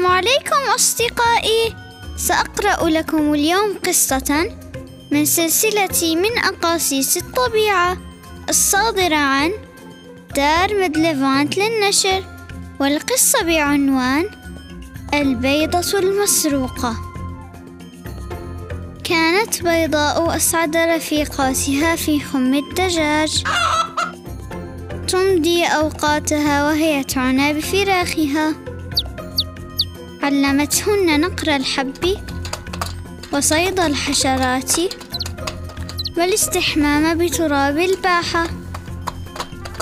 السلام عليكم أصدقائي. سأقرأ لكم اليوم قصة من سلسلة من أقاصيص الطبيعة الصادرة عن دار مدلفانت للنشر والقصة بعنوان البيضة المسروقة. كانت بيضاء أسعد رفيقاتها في خم الدجاج. تمضي أوقاتها وهي تعنى بفراخها. علمتهن نقر الحب وصيد الحشرات والاستحمام بتراب الباحة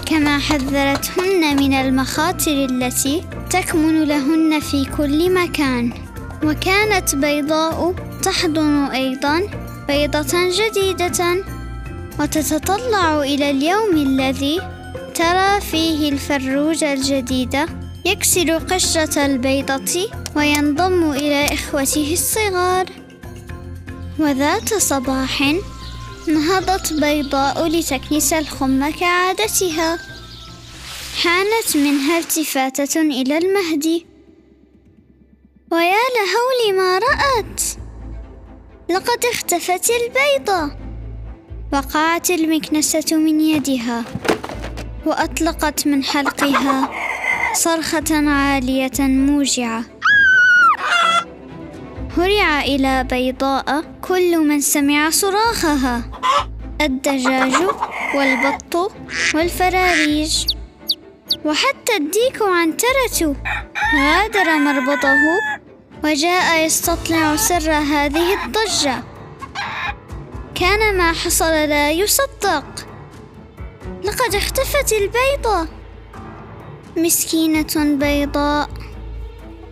كما حذرتهن من المخاطر التي تكمن لهن في كل مكان. وكانت بيضاء تحضن أيضا بيضة جديدة وتتطلع إلى اليوم الذي ترى فيه الفروج الجديد يكسر قشرة البيضة وينضم إلى إخوته الصغار. وذات صباح نهضت بيضاء لتكنس الخم كعادتها. حانت منها التفاتة إلى المهد. ويا لهول ما رأت لقد اختفت البيضة. وقعت المكنسة من يدها وأطلقت من حلقها. صرخة عالية موجعة. هرع إلى بيضاء. كل من سمع صراخها. الدجاج والبط والفراريج. وحتى الديك عنترة. غادر مربطه. وجاء يستطلع سر هذه الضجة. كان ما حصل لا يصدق. لقد اختفت البيضة. مسكينة بيضاء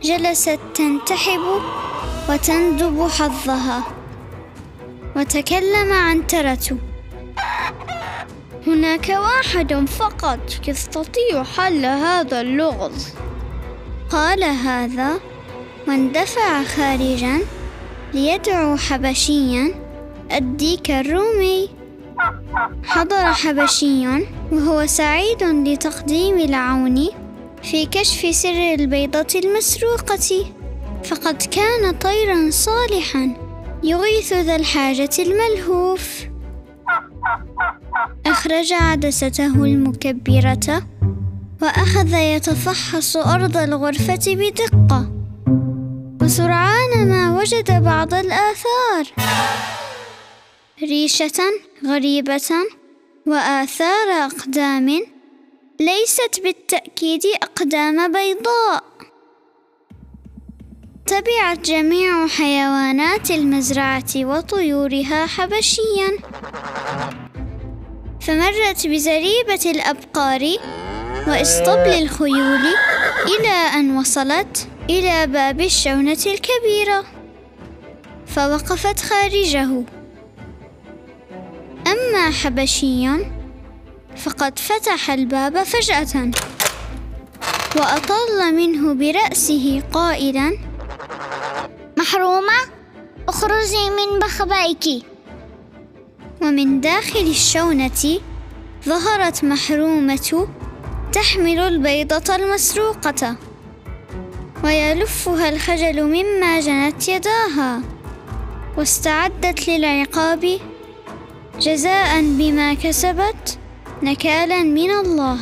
جلست تنتحب وتندب حظها وتكلم عنترة هناك واحد فقط يستطيع حل هذا اللغز. قال هذا واندفع خارجا ليدعو حبشيا. الديك الرومي حضر حبشي وهو سعيد لتقديم العون في كشف سر البيضة المسروقة. فقد كان طيرا صالحا يغيث ذا الحاجة الملهوف. أخرج عدسته المكبرة وأخذ يتفحص أرض الغرفة بدقة. وسرعان ما وجد بعض الآثار. ريشة غريبة وآثار أقدام ليست بالتأكيد أقدام بيضاء. تبعت جميع حيوانات المزرعة وطيورها حبشيا. فمرت بزريبة الأبقار وإسطبل الخيول إلى أن وصلت إلى باب الشونة الكبيرة. فوقفت خارجه. أما حبشي فقد فتح الباب فجأة وأطل منه برأسه قائلا محرومة اخرجي من بخبائك. ومن داخل الشونة ظهرت محرومة تحمل البيضة المسروقة ويلفها الخجل مما جنت يداها واستعدت للعقاب جزاء بما كسبت نكالا من الله.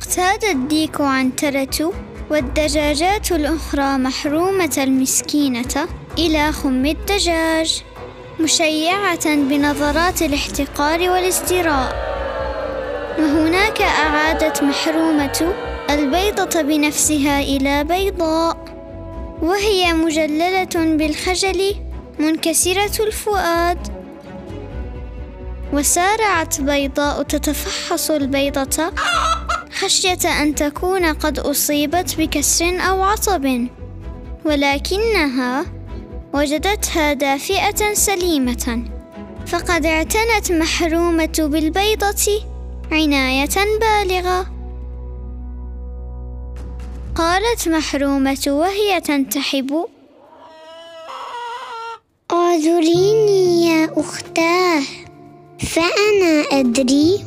اقتاد الديك عنترة والدجاجات الأخرى محرومة المسكينة إلى خم الدجاج مشيعة بنظرات الاحتقار والازدراء وهناك أعادت محرومة البيضة بنفسها إلى بيضاء وهي مجللة بالخجل منكسرة الفؤاد. وسارعت بيضاء تتفحص البيضة. خشية أن تكون قد أصيبت بكسر أو عصب. ولكنها وجدتها دافئة سليمة. فقد اعتنت محرومة بالبيضة عناية بالغة. قالت محرومة وهي تنتحب. أعذريني يا أختاه. فأنا أدري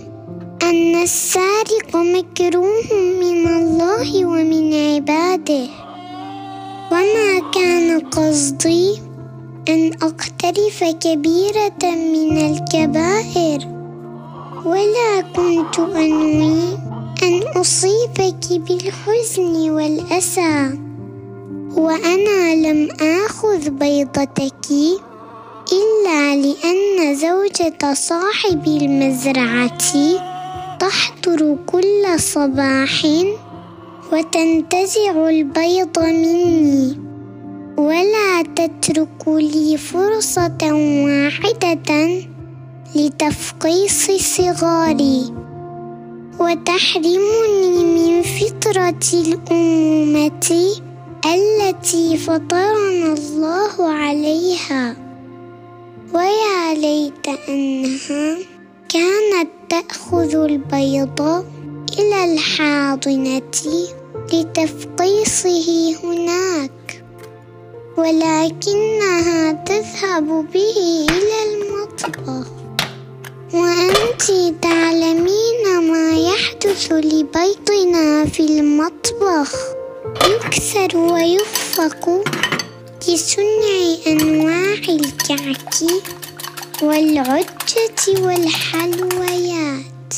أن السارق مكروه من الله ومن عباده. وما كان قصدي أن أقترف كبيرة من الكبائر ولا كنت أنوي أن أصيبك بالحزن والأسى. وأنا لم آخذ بيضتك. إلا لأن زوجة صاحب المزرعة تحضر كل صباح وتنتزع البيض مني ولا تترك لي فرصة واحدة لتفقيس صغاري. وتحرمني من فطرة الأمومة التي فطرنا الله عليها. ويا ليت أنها كانت تأخذ البيض إلى الحاضنة لتفقيصه هناك ولكنها تذهب به إلى المطبخ. وأنت تعلمين ما يحدث لبيضنا في المطبخ. يكسر ويخفق لصنع أنواع الكعك والعجة والحلويات.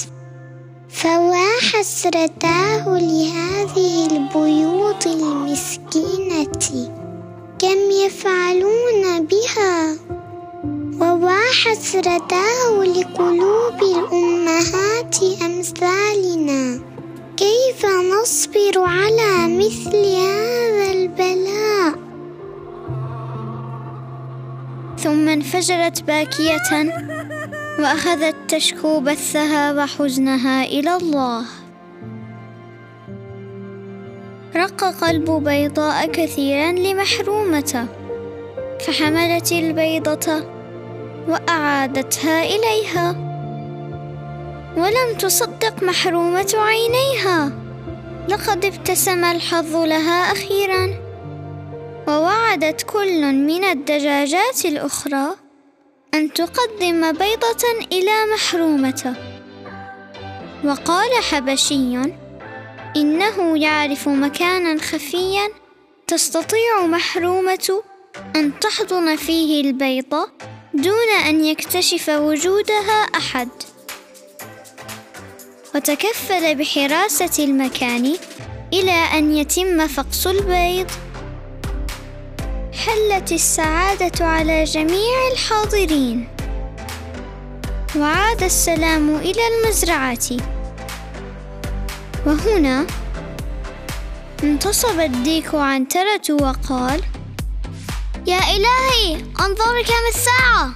فوا حسرتاه لهذه البيوت المسكينة كم يفعلون بها؟ ووا حسرتاه لقلوب الأمهات أمثالنا؟ كيف نصبر على مثل هذا انفجرت باكية وأخذت تشكو بثها وحزنها إلى الله. رق قلب بيضاء كثيرا لمحرومته فحملت البيضة وأعادتها إليها. ولم تصدق محرومة عينيها لقد ابتسم الحظ لها أخيرا. ووعدت كل من الدجاجات الأخرى أن تقدم بيضة إلى محرومته. وقال حبشي إنه يعرف مكانا خفيا تستطيع محرومة أن تحضن فيه البيضة دون أن يكتشف وجودها أحد. وتكفل بحراسة المكان إلى أن يتم فقس البيض حلت السعادة على جميع الحاضرين. وعاد السلام إلى المزرعة. وهنا انتصب الديك عنترة وقال يا إلهي انظر كم الساعة.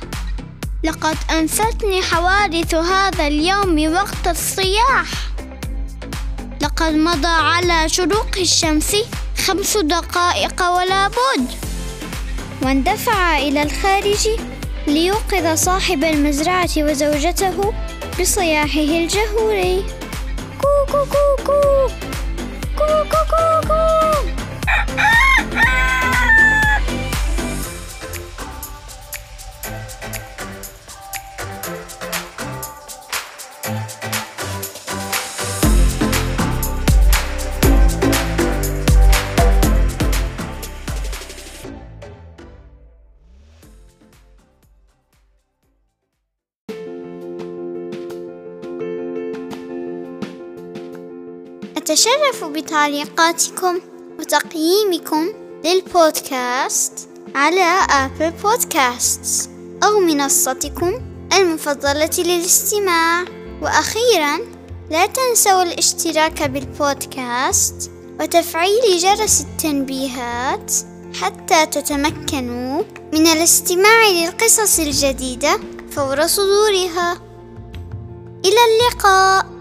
لقد أنستني حوادث هذا اليوم وقت الصياح. لقد مضى على شروق الشمس خمس دقائق ولا بد. واندفع إلى الخارج ليوقظ صاحب المزرعة وزوجته بصياحه الجهوري. كو كو كو كو. أتشرف بتعليقاتكم وتقييمكم للبودكاست على آبل بودكاست أو منصتكم المفضلة للاستماع. وأخيرا لا تنسوا الاشتراك بالبودكاست وتفعيل جرس التنبيهات حتى تتمكنوا من الاستماع للقصص الجديدة فور صدورها. إلى اللقاء.